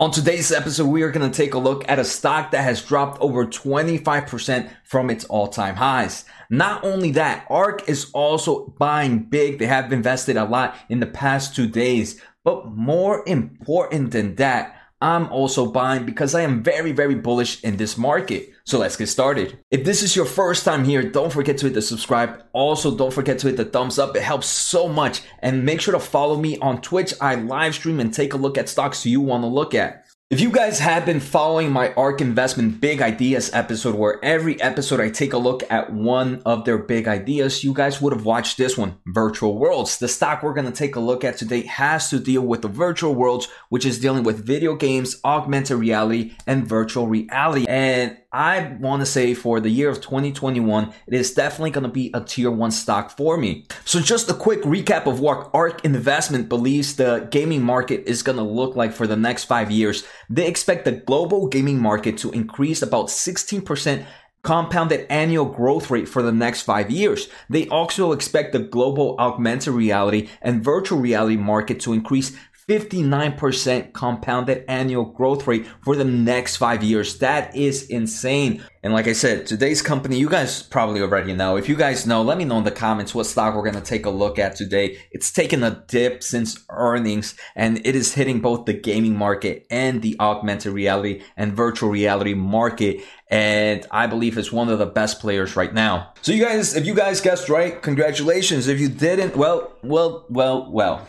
On today's episode, we are going to take a look at a stock that has dropped over 25% from its all time highs. Not only that, ARK is also buying big. They have invested a lot in the past two days. But more important than that, I'm also buying because I am very, very bullish in this market. So let's get started. If this is your first time here, don't forget to hit the subscribe. Also, don't forget to hit the thumbs up. It helps so much. And make sure to follow me on Twitch. I live stream and take a look at stocks you want to look at. If you guys have been following my ARK Investment Big Ideas episode, where every episode I take a look at one of their big ideas, you guys would have watched this one, Virtual Worlds. The stock we're going to take a look at today has to deal with the virtual worlds, which is dealing with video games, augmented reality, and virtual reality. And I want to say for the year of 2021, it is definitely going to be a tier one stock for me. So just a quick recap of what ARK Investment believes the gaming market is going to look like for the next five years. They expect the global gaming market to increase about 16% compounded annual growth rate for the next five years. They also expect the global augmented reality and virtual reality market to increase 59% compounded annual growth rate for the next five years. That is insane. And like I said, today's company, you guys probably already know. If you guys know, let me know in the comments what stock we're going to take a look at today. It's taken a dip since earnings and it is hitting both the gaming market and the augmented reality and virtual reality market. And I believe it's one of the best players right now. So you guys, if you guys guessed right, congratulations. If you didn't, well, well, well, well.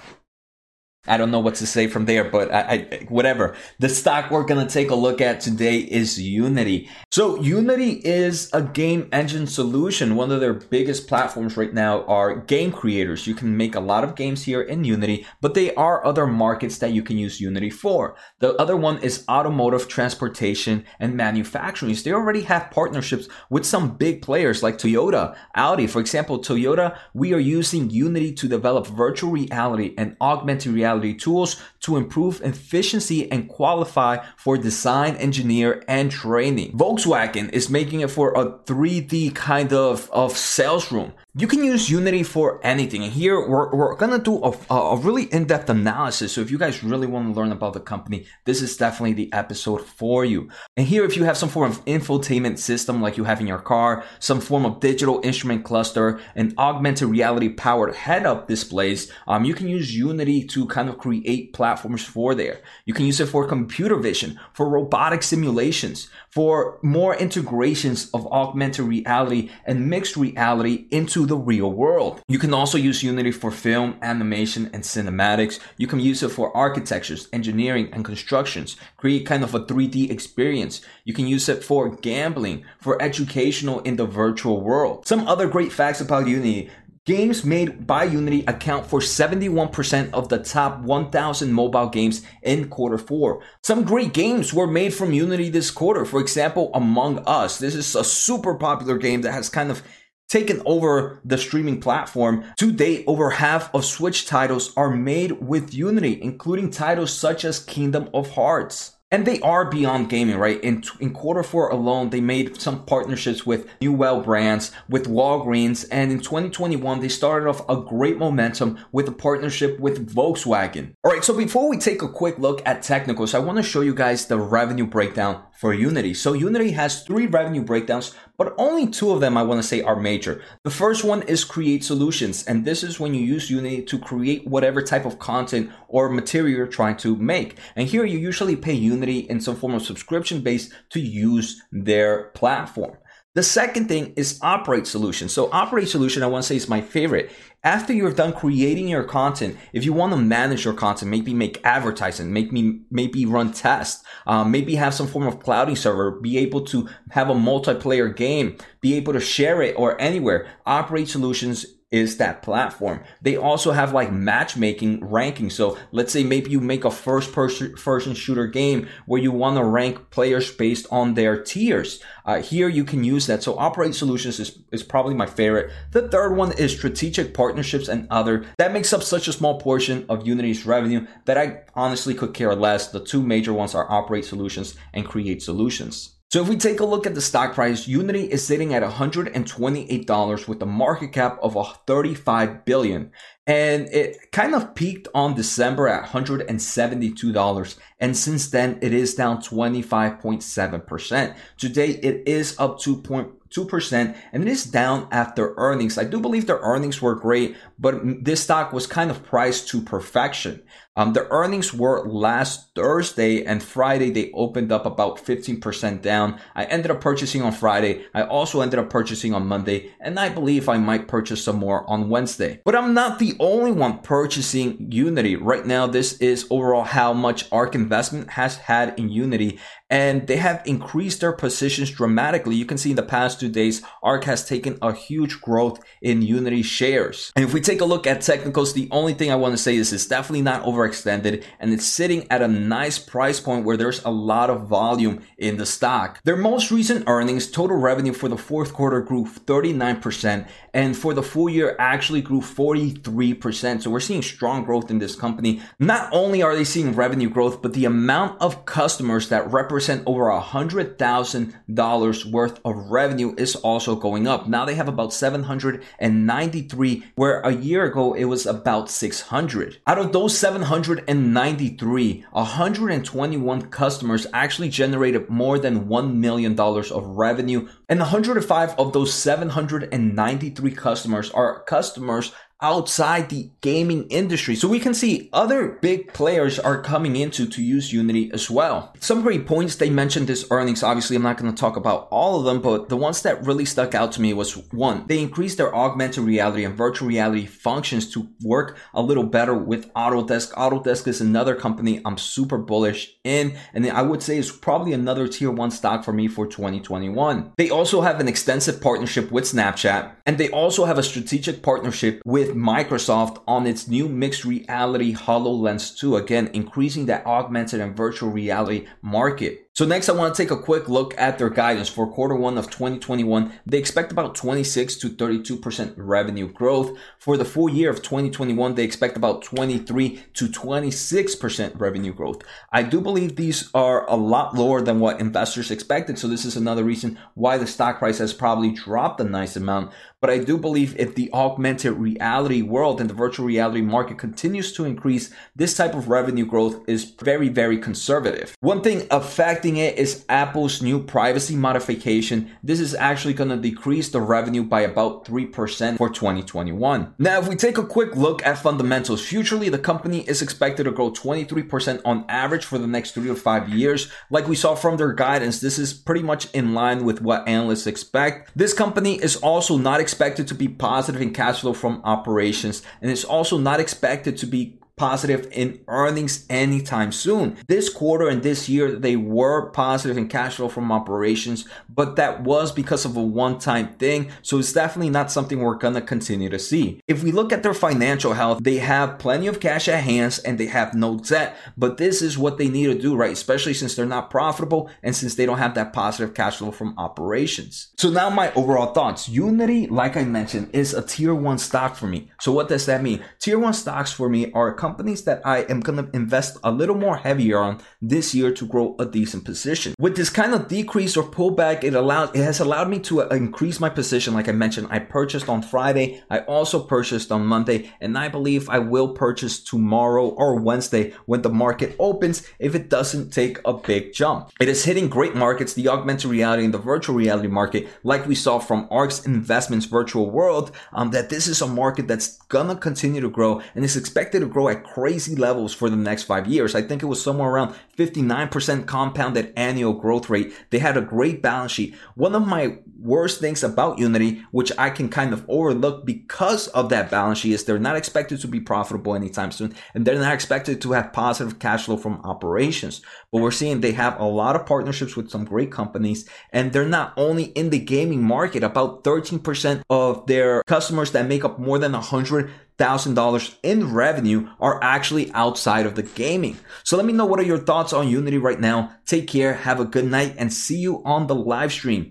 I don't know what to say from there, but I, I, whatever. The stock we're gonna take a look at today is Unity. So Unity is a game engine solution. One of their biggest platforms right now are game creators. You can make a lot of games here in Unity, but there are other markets that you can use Unity for. The other one is automotive, transportation, and manufacturing. They already have partnerships with some big players like Toyota, Audi. For example, Toyota, we are using Unity to develop virtual reality and augmented reality reality tools to improve efficiency and qualify for design, engineer, and training. Volkswagen is making it for a 3D kind of, of sales room. You can use Unity for anything. And here we're, we're gonna do a, a really in-depth analysis. So if you guys really want to learn about the company, this is definitely the episode for you. And here, if you have some form of infotainment system like you have in your car, some form of digital instrument cluster, and augmented reality powered head-up displays, um, you can use Unity to kind of create platforms for there. You can use it for computer vision, for robotic simulations, for more integrations of augmented reality and mixed reality into the real world. You can also use Unity for film, animation, and cinematics. You can use it for architectures, engineering, and constructions. Create kind of a 3D experience. You can use it for gambling, for educational in the virtual world. Some other great facts about Unity. Games made by Unity account for 71% of the top 1000 mobile games in quarter four. Some great games were made from Unity this quarter. For example, Among Us. This is a super popular game that has kind of taken over the streaming platform. To date, over half of Switch titles are made with Unity, including titles such as Kingdom of Hearts. And they are beyond gaming, right? In, in quarter four alone, they made some partnerships with Newell brands, with Walgreens, and in 2021, they started off a great momentum with a partnership with Volkswagen. All right, so before we take a quick look at technicals, I want to show you guys the revenue breakdown for Unity. So Unity has three revenue breakdowns, but only two of them I want to say are major. The first one is create solutions. And this is when you use Unity to create whatever type of content or material you're trying to make. And here you usually pay Unity in some form of subscription base to use their platform. The second thing is operate solution. So operate solution, I want to say is my favorite. After you're done creating your content, if you want to manage your content, maybe make advertising, make me, maybe run tests, um, maybe have some form of clouding server, be able to have a multiplayer game, be able to share it or anywhere. Operate solutions is that platform. They also have like matchmaking ranking. So let's say maybe you make a first person person shooter game where you want to rank players based on their tiers. Uh, here you can use that. So operate solutions is, is probably my favorite. The third one is strategic partnerships and other. That makes up such a small portion of Unity's revenue that I honestly could care less. The two major ones are operate solutions and create solutions. So if we take a look at the stock price, Unity is sitting at $128 with a market cap of 35 billion. And it kind of peaked on December at $172. And since then, it is down 25.7%. Today, it is up 2.2% and it is down after earnings. I do believe their earnings were great, but this stock was kind of priced to perfection. Um, the earnings were last Thursday and Friday. They opened up about 15% down. I ended up purchasing on Friday. I also ended up purchasing on Monday and I believe I might purchase some more on Wednesday. But I'm not the only one purchasing Unity. Right now, this is overall how much ARK investment has had in Unity and they have increased their positions dramatically. You can see in the past two days, ARK has taken a huge growth in Unity shares. And if we take a look at technicals, the only thing I want to say is it's definitely not overextended and it's sitting at a nice price point where there's a lot of volume in the stock. Their most recent earnings, total revenue for the fourth quarter grew 39% and for the full year actually grew 43%. So we're seeing strong growth in this company. Not only are they seeing revenue growth, but the amount of customers that represent represent over a hundred thousand dollars worth of revenue is also going up. Now they have about 793, where a year ago it was about 600. Out of those 793, 121 customers actually generated more than $1 million of revenue. And 105 of those 793 customers are customers outside the gaming industry. So we can see other big players are coming into to use Unity as well. Some great points they mentioned this earnings. Obviously, I'm not going to talk about all of them, but the ones that really stuck out to me was one, they increased their augmented reality and virtual reality functions to work a little better with Autodesk. Autodesk is another company I'm super bullish in, and I would say is probably another tier one stock for me for 2021. They also have an extensive partnership with Snapchat, and they also have a strategic partnership with with Microsoft on its new mixed reality HoloLens 2, again, increasing that augmented and virtual reality market. So next I want to take a quick look at their guidance for quarter one of 2021. They expect about 26 to 32% revenue growth. For the full year of 2021, they expect about 23 to 26% revenue growth. I do believe these are a lot lower than what investors expected. So this is another reason why the stock price has probably dropped a nice amount. But I do believe if the augmented reality world and the virtual reality market continues to increase, this type of revenue growth is very, very conservative. One thing affecting affecting it is Apple's new privacy modification. This is actually going to decrease the revenue by about 3% for 2021. Now, if we take a quick look at fundamentals, futurely the company is expected to grow 23% on average for the next three to five years. Like we saw from their guidance, this is pretty much in line with what analysts expect. This company is also not expected to be positive in cash flow from operations and it's also not expected to be positive in earnings anytime soon. This quarter and this year, they were positive in cash flow from operations, but that was because of a one time thing. So it's definitely not something we're going to continue to see. If we look at their financial health, they have plenty of cash at hands and they have no debt, but this is what they need to do, right? Especially since they're not profitable and since they don't have that positive cash flow from operations. So now my overall thoughts. Unity, like I mentioned, is a tier one stock for me. So what does that mean? Tier one stocks for me are companies that I am going to invest a little more heavier on this year to grow a decent position. With this kind of decrease or pullback, it allowed, it has allowed me to increase my position. Like I mentioned, I purchased on Friday. I also purchased on Monday and I believe I will purchase tomorrow or Wednesday when the market opens if it doesn't take a big jump. It is hitting great markets, the augmented reality and the virtual reality market, like we saw from ARK's investments virtual world, um, that this is a market that's gonna continue to grow and is expected to grow at crazy levels for the next five years. I think it was somewhere around 59% compounded annual growth rate. They had a great balance sheet. One of my worst things about Unity, which I can kind of overlook because of that balance sheet, is they're not expected to be profitable anytime soon, and they're not expected to have positive cash flow from operations. But we're seeing they have a lot of partnerships with some great companies, and they're not only in the gaming market, about 13% of their customers that make up more than 100 thousand dollars in revenue are actually outside of the gaming. So let me know what are your thoughts on Unity right now. Take care, have a good night, and see you on the live stream.